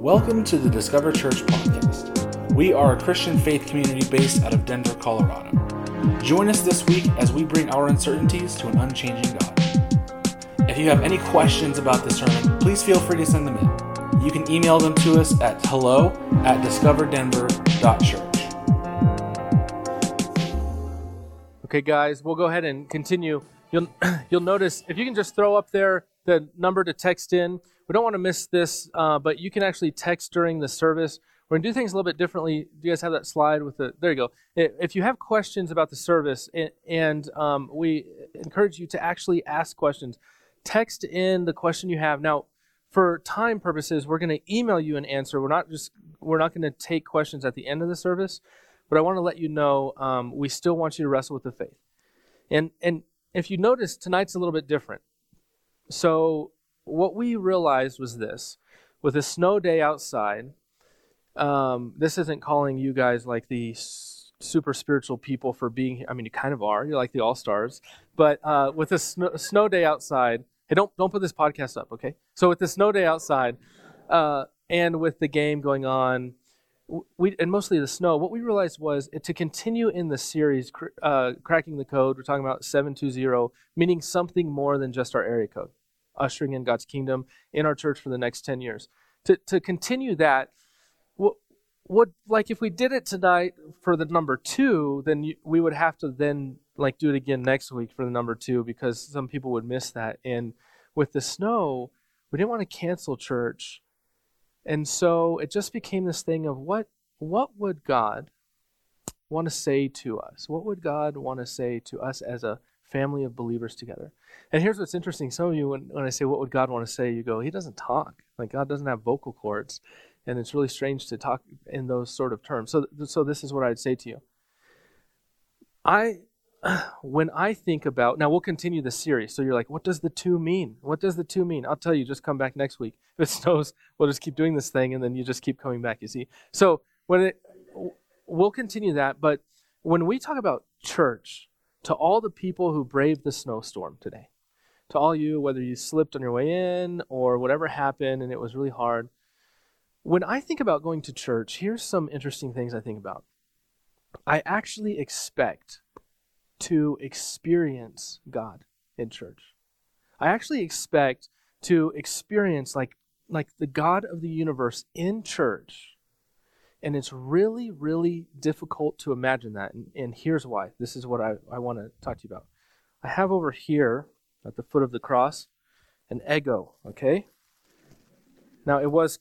Welcome to the Discover Church podcast. We are a Christian faith community based out of Denver, Colorado. Join us this week as we bring our uncertainties to an unchanging God. If you have any questions about the sermon, please feel free to send them in. You can email them to us at hello at discoverdenver.church. Okay, guys, we'll go ahead and continue. You'll you'll notice if you can just throw up there the number to text in. We don't want to miss this, uh, but you can actually text during the service. We're going to do things a little bit differently. Do you guys have that slide with the? There you go. If you have questions about the service, and, and um, we encourage you to actually ask questions, text in the question you have. Now, for time purposes, we're going to email you an answer. We're not just we're not going to take questions at the end of the service, but I want to let you know um, we still want you to wrestle with the faith. And and if you notice, tonight's a little bit different. So what we realized was this: with a snow day outside, um, this isn't calling you guys like the super spiritual people for being here. I mean, you kind of are. You're like the all stars. But uh, with a snow, snow day outside, hey, don't don't put this podcast up, okay? So with the snow day outside, uh, and with the game going on, we and mostly the snow. What we realized was to continue in the series, uh, cracking the code. We're talking about seven two zero, meaning something more than just our area code ushering in God's kingdom in our church for the next 10 years. To, to continue that, what, what, like if we did it tonight for the number two, then you, we would have to then like do it again next week for the number two because some people would miss that. And with the snow, we didn't want to cancel church. And so it just became this thing of what, what would God want to say to us? What would God want to say to us as a family of believers together. And here's what's interesting. Some of you, when, when I say, What would God want to say? you go, He doesn't talk. Like, God doesn't have vocal cords. And it's really strange to talk in those sort of terms. So, so this is what I'd say to you. I, when I think about, now we'll continue the series. So you're like, what does the two mean? What does the two mean? I'll tell you, just come back next week. If it snows, we'll just keep doing this thing and then you just keep coming back, you see. So when it, we'll continue that. But when we talk about church, to all the people who braved the snowstorm today, to all you, whether you slipped on your way in or whatever happened and it was really hard, when I think about going to church, here's some interesting things I think about. I actually expect to experience God in church. I actually expect to experience like like the God of the universe in church and it's really, really difficult to imagine that. And, and here's why. This is what I, I want to talk to you about. I have over here at the foot of the cross an Eggo, okay? Now, it was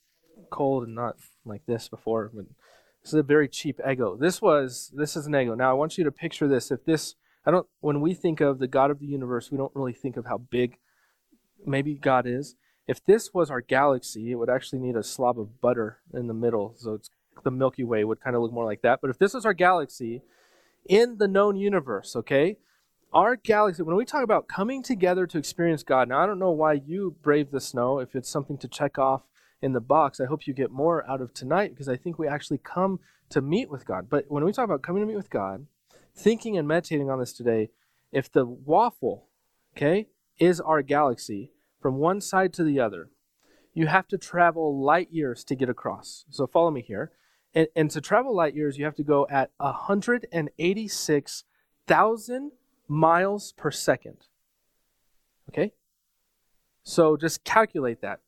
cold and not like this before, but this is a very cheap Eggo. This was, this is an Eggo. Now, I want you to picture this. If this, I don't, when we think of the God of the universe, we don't really think of how big maybe God is. If this was our galaxy, it would actually need a slob of butter in the middle, so it's the Milky Way would kind of look more like that. But if this is our galaxy in the known universe, okay, our galaxy, when we talk about coming together to experience God, now I don't know why you brave the snow, if it's something to check off in the box. I hope you get more out of tonight because I think we actually come to meet with God. But when we talk about coming to meet with God, thinking and meditating on this today, if the waffle, okay, is our galaxy from one side to the other, you have to travel light years to get across. So follow me here. And, and to travel light years, you have to go at 186,000 miles per second. Okay? So just calculate that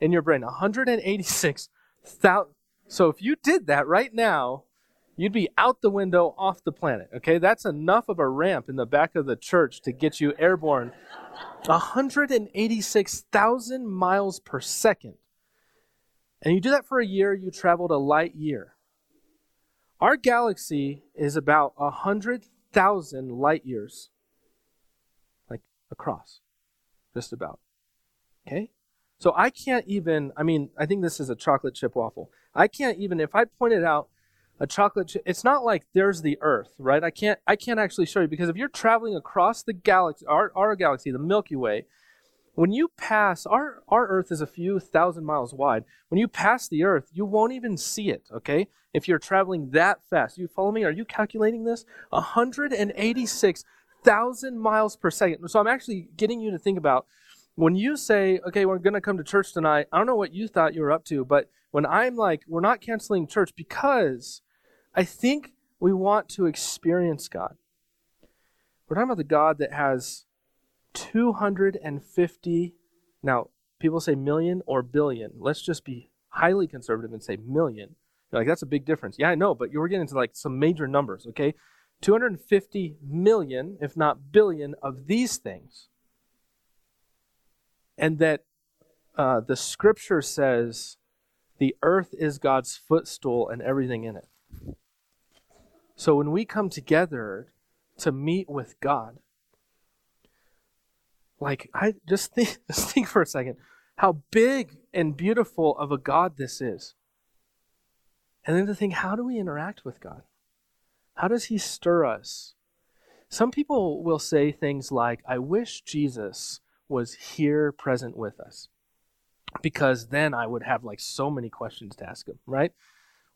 in your brain. 186,000. So if you did that right now, you'd be out the window off the planet. Okay? That's enough of a ramp in the back of the church to get you airborne. 186,000 miles per second and you do that for a year, you traveled a light year. Our galaxy is about 100,000 light years, like across, just about. Okay? So I can't even, I mean, I think this is a chocolate chip waffle. I can't even, if I pointed out a chocolate chip, it's not like there's the Earth, right? I can't, I can't actually show you because if you're traveling across the galaxy, our, our galaxy, the Milky Way, when you pass, our, our Earth is a few thousand miles wide. When you pass the Earth, you won't even see it, okay? If you're traveling that fast. You follow me? Are you calculating this? 186,000 miles per second. So I'm actually getting you to think about when you say, okay, we're going to come to church tonight, I don't know what you thought you were up to, but when I'm like, we're not canceling church because I think we want to experience God. We're talking about the God that has 250, now people say million or billion. Let's just be highly conservative and say million. You're like, that's a big difference. Yeah, I know, but you're getting into like some major numbers, okay? 250 million, if not billion, of these things. And that uh, the scripture says the earth is God's footstool and everything in it. So when we come together to meet with God, like I just think just think for a second how big and beautiful of a God this is. And then to think, how do we interact with God? How does He stir us? Some people will say things like, I wish Jesus was here present with us because then I would have like so many questions to ask him, right?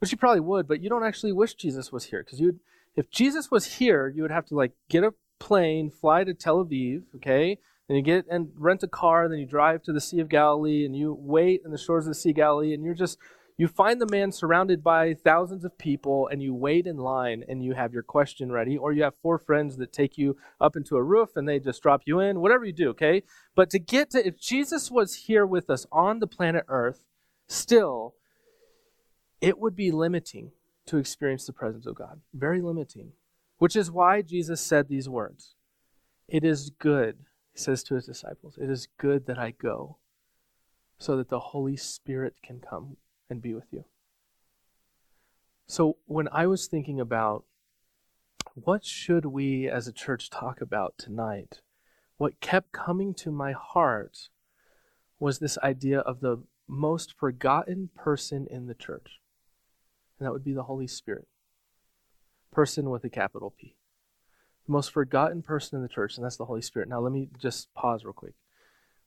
Which you probably would, but you don't actually wish Jesus was here because you if Jesus was here, you would have to like get a plane, fly to Tel Aviv, okay? Then you get and rent a car, and then you drive to the Sea of Galilee, and you wait in the shores of the Sea of Galilee, and you're just you find the man surrounded by thousands of people, and you wait in line, and you have your question ready, or you have four friends that take you up into a roof, and they just drop you in, whatever you do, okay? But to get to, if Jesus was here with us on the planet Earth, still, it would be limiting to experience the presence of God. Very limiting. Which is why Jesus said these words It is good he says to his disciples, It is good that I go so that the Holy Spirit can come and be with you. So when I was thinking about what should we as a church talk about tonight, what kept coming to my heart was this idea of the most forgotten person in the church. And that would be the Holy Spirit. Person with a capital P the most forgotten person in the church, and that's the Holy Spirit. Now, let me just pause real quick.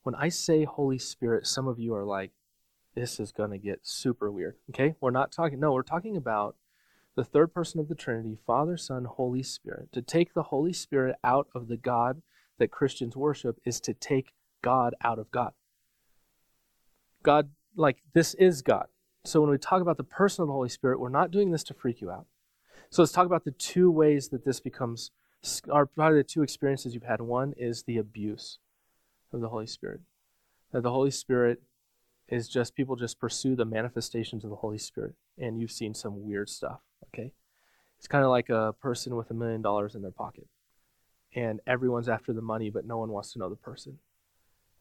When I say Holy Spirit, some of you are like, this is going to get super weird. Okay? We're not talking, no, we're talking about the third person of the Trinity, Father, Son, Holy Spirit. To take the Holy Spirit out of the God that Christians worship is to take God out of God. God, like, this is God. So when we talk about the person of the Holy Spirit, we're not doing this to freak you out. So let's talk about the two ways that this becomes are probably the two experiences you've had. One is the abuse of the Holy Spirit. That the Holy Spirit is just people just pursue the manifestations of the Holy Spirit, and you've seen some weird stuff. Okay, it's kind of like a person with a million dollars in their pocket, and everyone's after the money, but no one wants to know the person.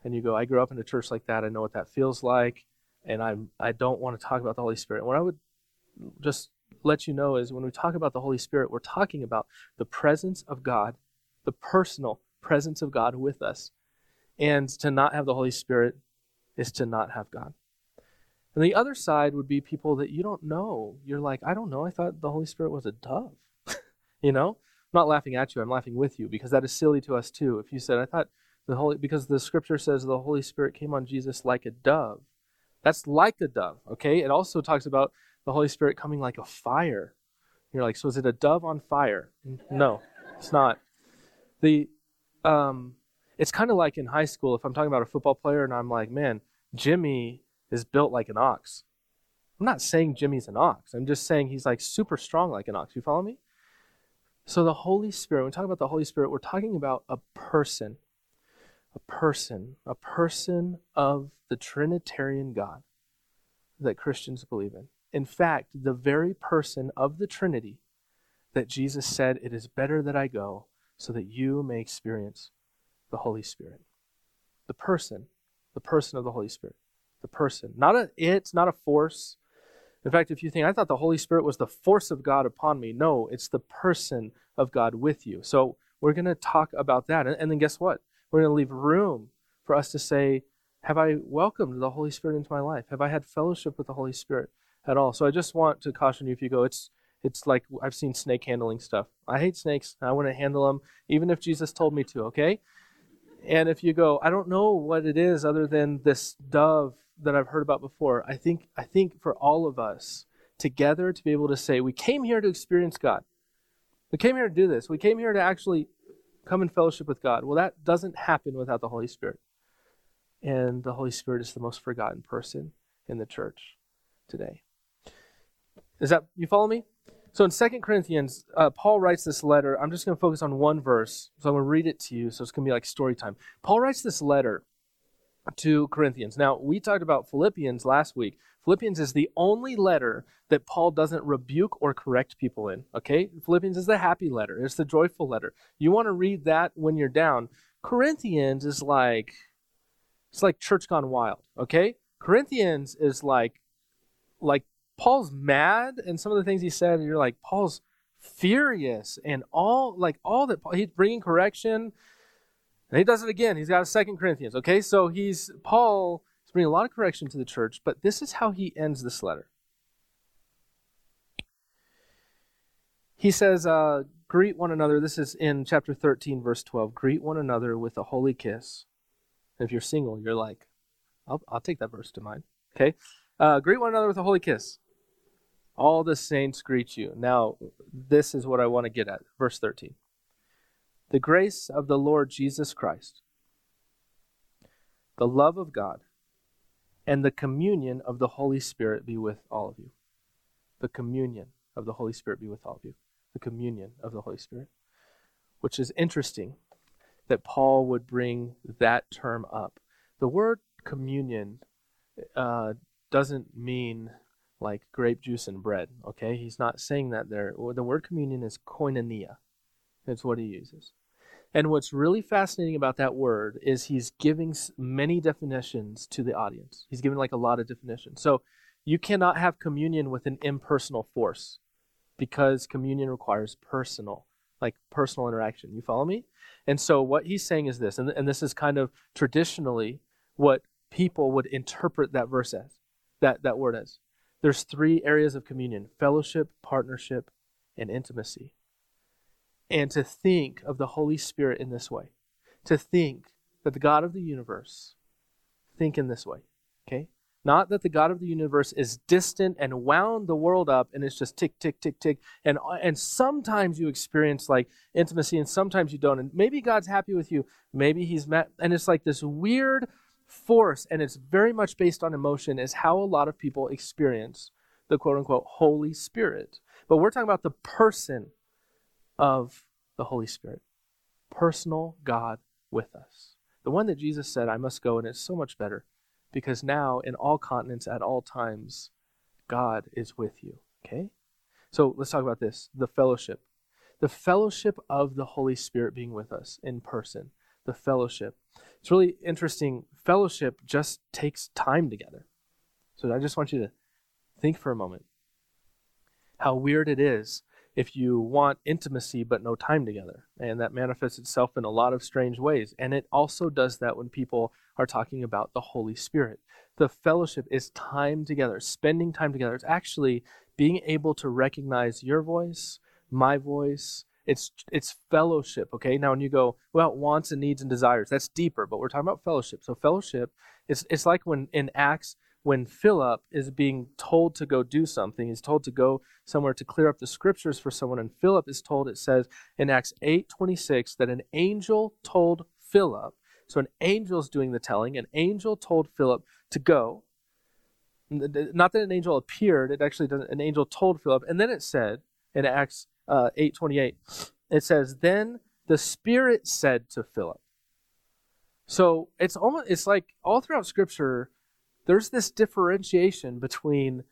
And you go, I grew up in a church like that. I know what that feels like, and I'm I don't want to talk about the Holy Spirit. What I would just let you know is when we talk about the Holy Spirit, we're talking about the presence of God, the personal presence of God with us. And to not have the Holy Spirit is to not have God. And the other side would be people that you don't know. You're like, I don't know. I thought the Holy Spirit was a dove. you know? I'm not laughing at you. I'm laughing with you because that is silly to us too. If you said, I thought the Holy, because the scripture says the Holy Spirit came on Jesus like a dove. That's like a dove, okay? It also talks about the Holy Spirit coming like a fire. You're like, so is it a dove on fire? No, it's not. The um, it's kind of like in high school if I'm talking about a football player and I'm like, man, Jimmy is built like an ox. I'm not saying Jimmy's an ox. I'm just saying he's like super strong like an ox. You follow me? So the Holy Spirit, when we talk about the Holy Spirit, we're talking about a person. A person, a person of the Trinitarian God that Christians believe in in fact, the very person of the Trinity that Jesus said, It is better that I go so that you may experience the Holy Spirit. The person, the person of the Holy Spirit. The person. Not a it, not a force. In fact, if you think, I thought the Holy Spirit was the force of God upon me. No, it's the person of God with you. So we're going to talk about that. And, and then guess what? We're going to leave room for us to say, Have I welcomed the Holy Spirit into my life? Have I had fellowship with the Holy Spirit? At all. So I just want to caution you if you go, it's it's like I've seen snake handling stuff. I hate snakes. I to handle them, even if Jesus told me to. Okay. And if you go, I don't know what it is other than this dove that I've heard about before. I think I think for all of us together to be able to say we came here to experience God. We came here to do this. We came here to actually come in fellowship with God. Well, that doesn't happen without the Holy Spirit. and the Holy Spirit is the most forgotten person in the church today. Is that, you follow me? So in Second Corinthians, uh, Paul writes this letter. I'm just going to focus on one verse. So I'm going to read it to you. So it's going to be like story time. Paul writes this letter to Corinthians. Now, we talked about Philippians last week. Philippians is the only letter that Paul doesn't rebuke or correct people in. Okay? Philippians is the happy letter, it's the joyful letter. You want to read that when you're down. Corinthians is like it's like church gone wild, okay? Corinthians is like like Paul's mad and some of the things he said you're like Paul's furious and all like all that he's bringing correction and he does it again. He's got a second Corinthians. Okay, so he's Paul is bringing a lot of correction to the church, but this is how he ends this letter. He says, uh, "Greet one another." This is in chapter thirteen, verse twelve. Greet one another with a holy kiss. If you're single, you're like, "I'll, I'll take that verse to mind." Okay, uh, greet one another with a holy kiss. All the saints greet you. Now, this is what I want to get at. Verse thirteen. The grace of the Lord Jesus Christ, the love of God, and the communion of the Holy Spirit be with all of you. The communion of the Holy Spirit be with all of you. The communion of the Holy Spirit. Which is interesting that Paul would bring that term up. The word communion uh, doesn't mean like grape juice and bread, okay? He's not saying that there. The word communion is koinonia. That's what he uses. And what's really fascinating about that word is he's giving many definitions to the audience. He's giving like a lot of definitions. So you cannot have communion with an impersonal force because communion requires personal, like personal interaction. You follow me? And so what he's saying is this, and, and this is kind of traditionally what people would interpret that verse as, that, that word as. There's three areas of communion fellowship, partnership, and intimacy and to think of the Holy Spirit in this way. To think that the God of the universe think in this way. Okay? Not that the God of the universe is distant and wound the world up and it's just tick, tick, tick, tick. And, and sometimes you experience like intimacy and sometimes you don't. And maybe God's happy with you. Maybe he's met. And it's like this weird force and it's very much based on emotion is how a lot of people experience the quote unquote Holy Spirit. But we're talking about the person of the Holy Spirit. Personal God with us. The one that Jesus said, I must go, and it's so much better because now in all continents at all times, God is with you. Okay? So let's talk about this the fellowship. The fellowship of the Holy Spirit being with us in person. The fellowship. It's really interesting. Fellowship just takes time together. So I just want you to think for a moment how weird it is if you want intimacy but no time together. And that manifests itself in a lot of strange ways. And it also does that when people are talking about the Holy Spirit. The fellowship is time together, spending time together. It's actually being able to recognize your voice, my voice. It's it's fellowship, okay? Now when you go, well, wants and needs and desires, that's deeper, but we're talking about fellowship. So fellowship, it's it's like when in Acts when Philip is being told to go do something, he's told to go somewhere to clear up the scriptures for someone, and Philip is told, it says in Acts 8:26 that an angel told Philip. So an angel is doing the telling. An angel told Philip to go. Not that an angel appeared; it actually doesn't. An angel told Philip, and then it said in Acts uh, 8:28, it says, "Then the Spirit said to Philip." So it's almost it's like all throughout Scripture there's this differentiation between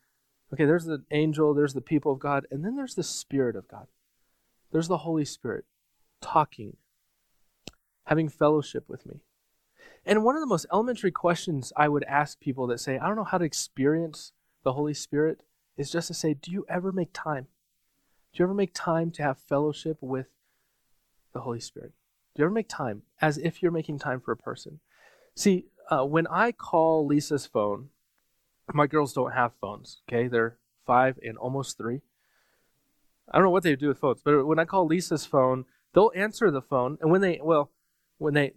okay, there's the angel, there's the people of God, and then there's the Spirit of God. There's the Holy Spirit talking, having fellowship with me. And one of the most elementary questions I would ask people that say, I don't know how to experience the Holy Spirit, is just to say, Do you ever make time? Do you ever make time to have fellowship with the Holy Spirit? Do you ever make time as if you're making time for a person? See, uh, when I call Lisa's phone, my girls don't have phones. Okay, they're five and almost three. I don't know what they do with phones, but when I call Lisa's phone, they'll answer the phone, and when they well, when they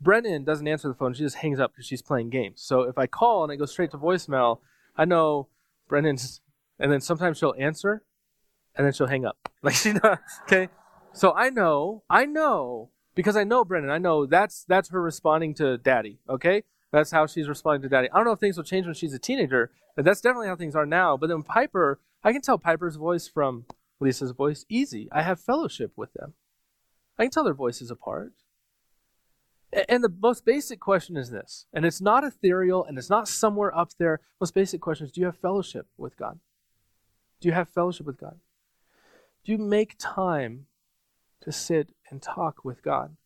Brennan doesn't answer the phone, she just hangs up because she's playing games. So if I call and it goes straight to voicemail, I know Brennan's, and then sometimes she'll answer, and then she'll hang up. Like she does. Okay, so I know, I know because I know Brennan. I know that's that's her responding to Daddy. Okay, That's how she's responding to daddy. I don't know if things will change when she's a teenager, but that's definitely how things are now. But then Piper, I can tell Piper's voice from Lisa's voice easy. I have fellowship with them. I can tell their voices apart. And the most basic question is this, and it's not ethereal and it's not somewhere up there. Most basic question is do you have fellowship with God? Do you have fellowship with God? Do you make time to sit and talk with God?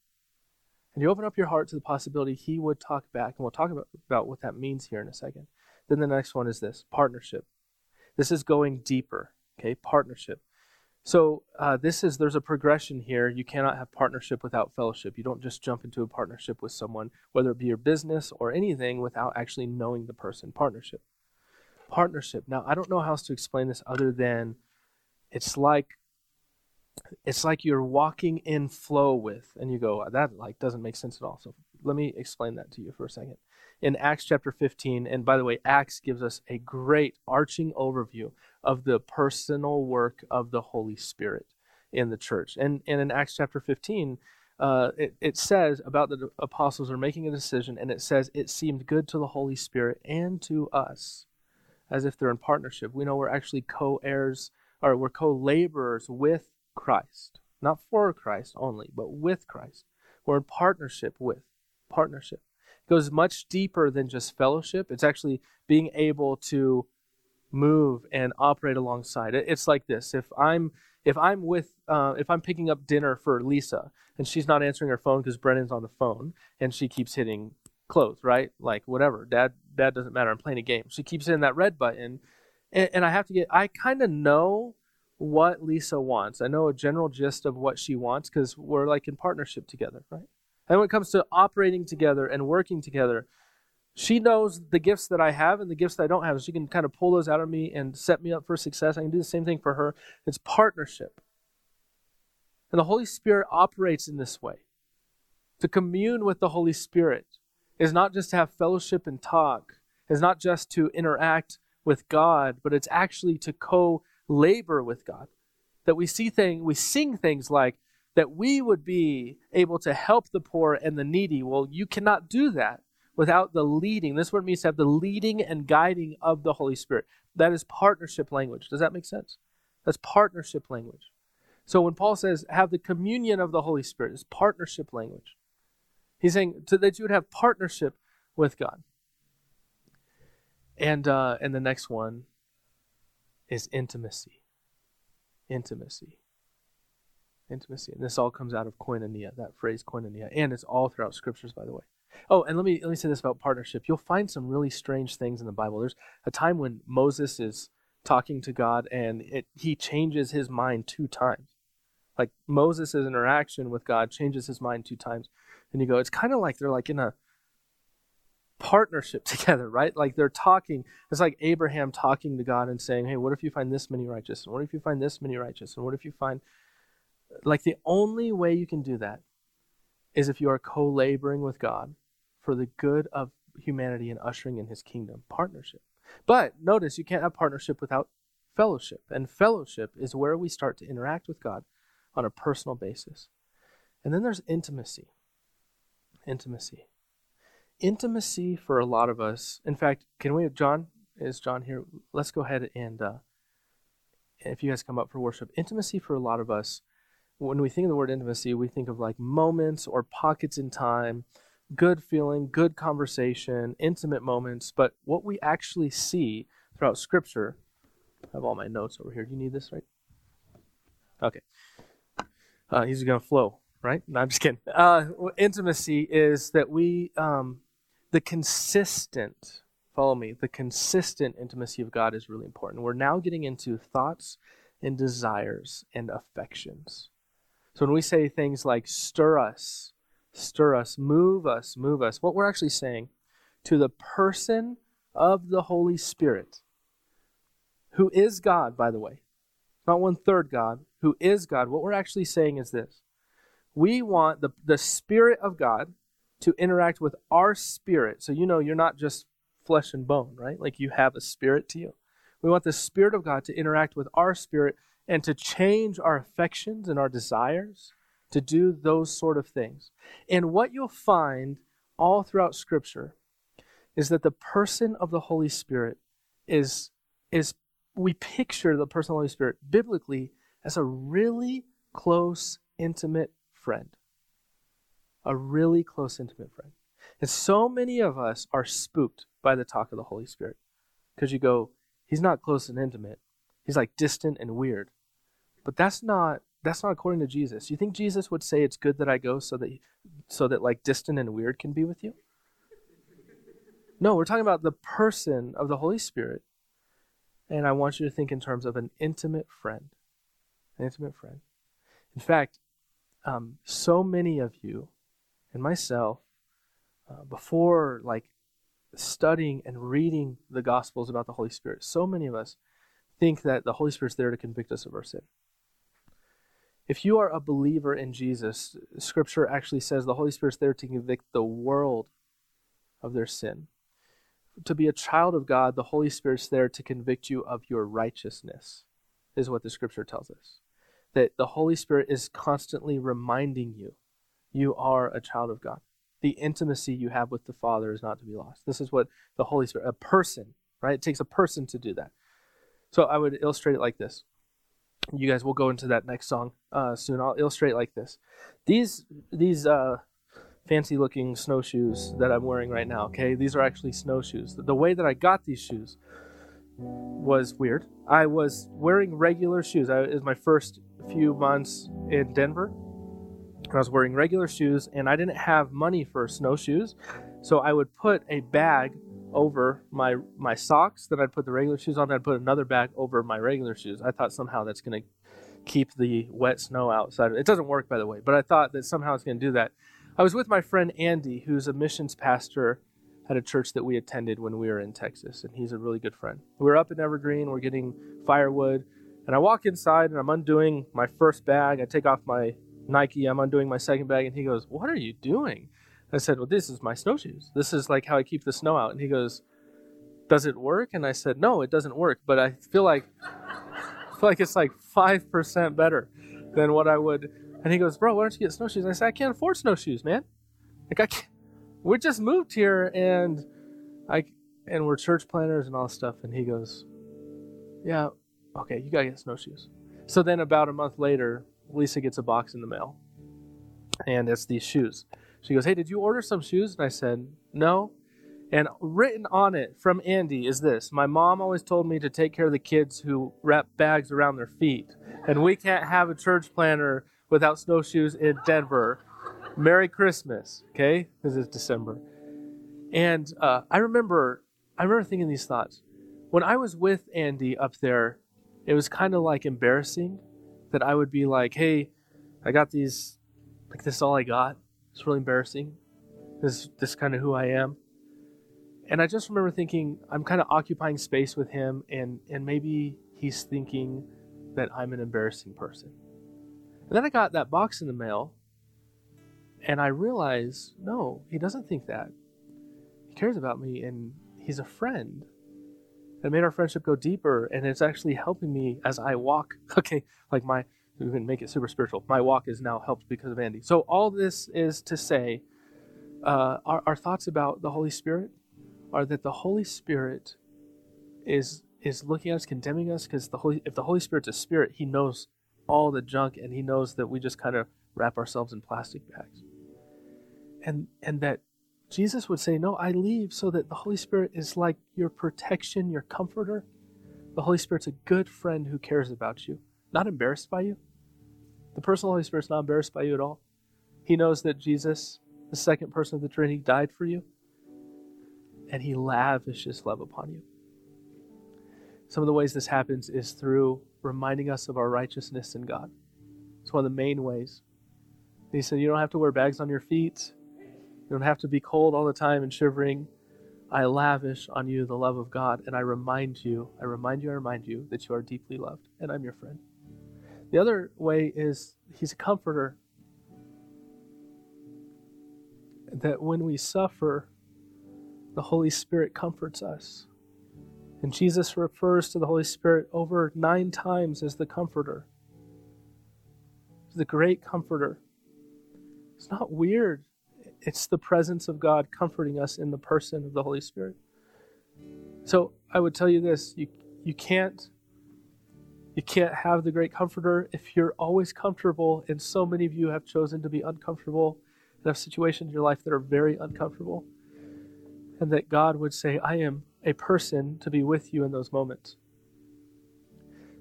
And you open up your heart to the possibility He would talk back, and we'll talk about, about what that means here in a second. Then the next one is this partnership. This is going deeper, okay? Partnership. So uh, this is there's a progression here. You cannot have partnership without fellowship. You don't just jump into a partnership with someone, whether it be your business or anything, without actually knowing the person. Partnership. Partnership. Now I don't know how else to explain this other than it's like it's like you're walking in flow with, and you go that like doesn't make sense at all. So let me explain that to you for a second. In Acts chapter 15, and by the way, Acts gives us a great arching overview of the personal work of the Holy Spirit in the church. And, and in Acts chapter 15, uh, it, it says about the apostles are making a decision, and it says it seemed good to the Holy Spirit and to us, as if they're in partnership. We know we're actually co heirs, or we're co laborers with Christ. Not for Christ only, but with Christ. We're in partnership with. Partnership. It goes much deeper than just fellowship. It's actually being able to move and operate alongside. It's like this: if I'm if I'm with uh, if I'm picking up dinner for Lisa and she's not answering her phone because Brennan's on the phone and she keeps hitting close, right? Like whatever, dad dad doesn't matter. I'm playing a game. She keeps hitting that red button, and, and I have to get. I kind of know what Lisa wants. I know a general gist of what she wants because we're like in partnership together, right? And when it comes to operating together and working together, she knows the gifts that I have and the gifts that I don't have. She can kind of pull those out of me and set me up for success. I can do the same thing for her. It's partnership. And the Holy Spirit operates in this way. To commune with the Holy Spirit is not just to have fellowship and talk, is not just to interact with God, but it's actually to co labor with God. That we see things, we sing things like that we would be able to help the poor and the needy. Well, you cannot do that without the leading. This word means to have the leading and guiding of the Holy Spirit. That is partnership language. Does that make sense? That's partnership language. So when Paul says have the communion of the Holy Spirit, it's partnership language. He's saying to, that you would have partnership with God. And uh, and the next one is intimacy. Intimacy. Intimacy. And this all comes out of koinonia, that phrase koinonia. And it's all throughout scriptures, by the way. Oh, and let me let me say this about partnership. You'll find some really strange things in the Bible. There's a time when Moses is talking to God and it, he changes his mind two times. Like Moses' interaction with God changes his mind two times. And you go, it's kind of like they're like in a partnership together, right? Like they're talking. It's like Abraham talking to God and saying, Hey, what if you find this many righteous? And what if you find this many righteous? And what if you find like the only way you can do that is if you are co laboring with God for the good of humanity and ushering in his kingdom. Partnership. But notice you can't have partnership without fellowship. And fellowship is where we start to interact with God on a personal basis. And then there's intimacy. Intimacy. Intimacy for a lot of us. In fact, can we, John, is John here? Let's go ahead and, uh, if you guys come up for worship, intimacy for a lot of us, when we think of the word intimacy, we think of like moments or pockets in time good feeling, good conversation, intimate moments, but what we actually see throughout Scripture. I have all my notes over here. Do you need this, right? Okay. Uh, he's going to flow, right? No, I'm just kidding. Uh, intimacy is that we, um, the consistent, follow me, the consistent intimacy of God is really important. We're now getting into thoughts and desires and affections. So when we say things like stir us, stir us, move us, move us. What we're actually saying to the person of the Holy Spirit, who is God, by the way, not one third God, who is God, what we're actually saying is this. We want the, the Spirit of God to interact with our spirit. So you know you're not just flesh and bone, right? Like you have a spirit to you. We want the Spirit of God to interact with our spirit and to change our affections and our desires to do those sort of things. And what you'll find all throughout Scripture is that the person of the Holy Spirit is is we picture the person of the Holy Spirit biblically as a really close, intimate friend. A really close, intimate friend. And so many of us are spooked by the talk of the Holy Spirit because you go, he's not close and intimate. He's like distant and weird. But that's not that's not according to Jesus. You think Jesus would say it's good that I go so that so that like distant and weird can be with you? No, we're talking about the person of the Holy Spirit. And I want you to think in terms of an intimate friend. An intimate friend. In fact, um, so many of you and myself, uh, before like studying and reading the Gospels about the Holy Spirit, so many of us think that the Holy Spirit's there to convict us of our sin. If you are a believer in Jesus, Scripture actually says the Holy Spirit's there to convict the world of their sin. To be a child of God, the Holy Spirit's there to convict you of your righteousness, is what the Scripture tells us. That the Holy Spirit is constantly reminding you you are a child of God. The intimacy you have with the Father is not to be lost. This is what the Holy Spirit, a person, right? It takes a person to do that. So I would illustrate it like this you guys will go into that next song uh, soon. I'll illustrate like this. These these uh, fancy looking snowshoes that I'm wearing right now. Okay, these are actually snowshoes. The way that I got these shoes was weird. I was wearing regular shoes. I, it was my first few months in Denver. I was wearing regular shoes, and I didn't have money for snowshoes, so I would put a bag over my my socks. Then I'd put the regular shoes on. Then I'd put another bag over my regular shoes. I thought somehow that's going to keep the wet snow outside. It doesn't work, by the way, but I thought that somehow it's going to do that. I was with my friend Andy, who's a missions pastor at a church that we attended when we were in Texas, and he's a really good friend. We are up in Evergreen. We're getting firewood, and I walk inside and I'm undoing my first bag. I take off my Nike. I'm undoing my second bag, and he goes, "What are you doing?" I said, Well, this is my snowshoes. This is like how I keep the snow out. And he goes, Does it work? And I said, No, it doesn't work. But I feel like I feel like it's like five percent better than what I would. And he goes, Bro, why don't you get snowshoes? And I said, I can't afford snowshoes, man. Like I can't. We just moved here and I and we're church planners and all this stuff. And he goes, Yeah, okay, you gotta get snowshoes. So then about a month later, Lisa gets a box in the mail. And it's these shoes. She goes, Hey, did you order some shoes? And I said, No. And written on it from Andy is this My mom always told me to take care of the kids who wrap bags around their feet. And we can't have a church planner without snowshoes in Denver. Merry Christmas, okay? Because it's December. And uh, I remember, I remember thinking these thoughts. When I was with Andy up there, it was kind of like embarrassing that I would be like, "Hey, I got these, like this is all I got," It's really embarrassing. This this kind of who I am. And I just remember thinking I'm kind of occupying space with him and and maybe he's thinking that I'm an embarrassing person. And then I got that box in the mail and I realized no, he doesn't think that. He cares about me and he's a friend. It made our friendship go deeper and it's actually helping me as I walk. Okay, like my we can make it super spiritual. My walk is now helped because of Andy. So all this is to say, uh, our, our thoughts about the Holy Spirit are that the Holy Spirit is is looking at us, condemning us, because the Holy if the Holy Spirit's a spirit, He knows all the junk, and He knows that we just kind of wrap ourselves in plastic bags, and and that Jesus would say, "No, I leave so that the Holy Spirit is like your protection, your comforter. The Holy Spirit's a good friend who cares about you, not embarrassed by you." The personal Holy Spirit's not embarrassed by you at all. He knows that Jesus, the second person of the Trinity, died for you, and he lavishes love upon you. Some of the ways this happens is through reminding us of our righteousness in God. It's one of the main ways. He said, You don't have to wear bags on your feet. You don't have to be cold all the time and shivering. I lavish on you the love of God, and I remind you, I remind you, I remind you that you are deeply loved, and I'm your friend. The other way is he's a comforter. That when we suffer, the Holy Spirit comforts us. And Jesus refers to the Holy Spirit over nine times as the comforter. the great comforter. It's not weird it's the presence of God comforting us in the person of the Holy Spirit. So I would tell you this you, you can't you can't have the great comforter if you're always comfortable, and so many of you have chosen to be uncomfortable and have situations in your life that are very uncomfortable. And that God would say, I am a person to be with you in those moments.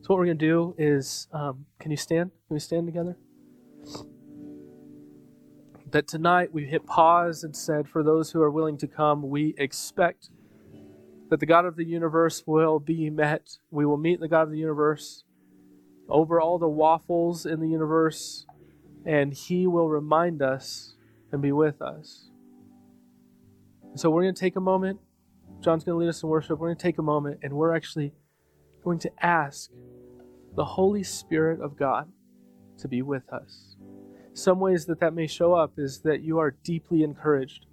So, what we're going to do is um, can you stand? Can we stand together? That tonight we hit pause and said, for those who are willing to come, we expect that the God of the universe will be met. We will meet the God of the universe over all the waffles in the universe, and He will remind us and be with us. so we're going to take a moment. John's going to lead us in worship. We're going to take a moment, and we're actually going to ask the Holy Spirit of God to be with us. Some ways that that may show up is that you are deeply encouraged.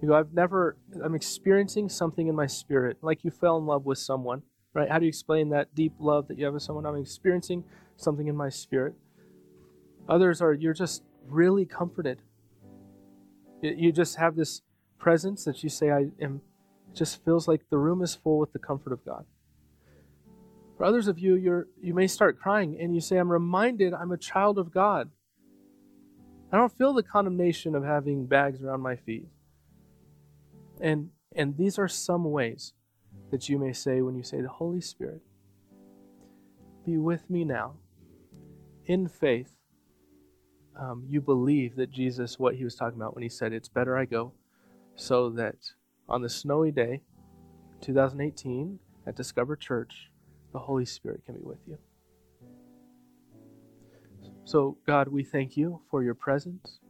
You go, I've never, I'm experiencing something in my spirit, like you fell in love with someone right? How do you explain that deep love that you have with someone? I'm experiencing something in my spirit. Others are, you're just really comforted. You just have this presence that you say, I am, it just feels like the room is full with the comfort of God. For others of you, you're, you may start crying and you say, I'm reminded I'm a child of God. I don't feel the condemnation of having bags around my feet. And, and these are some ways that you may say when you say, The Holy Spirit, be with me now. In faith, um, you believe that Jesus, what he was talking about when he said, It's better I go, so that on the snowy day, 2018, at Discover Church, the Holy Spirit can be with you. So, God, we thank you for your presence.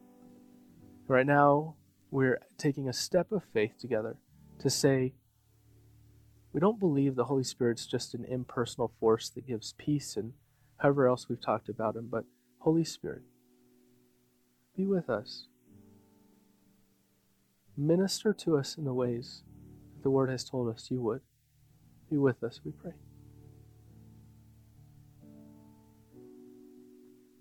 Right now, we're taking a step of faith together to say, we don't believe the Holy Spirit's just an impersonal force that gives peace and however else we've talked about him, but Holy Spirit, be with us. Minister to us in the ways that the Word has told us you would. Be with us, we pray.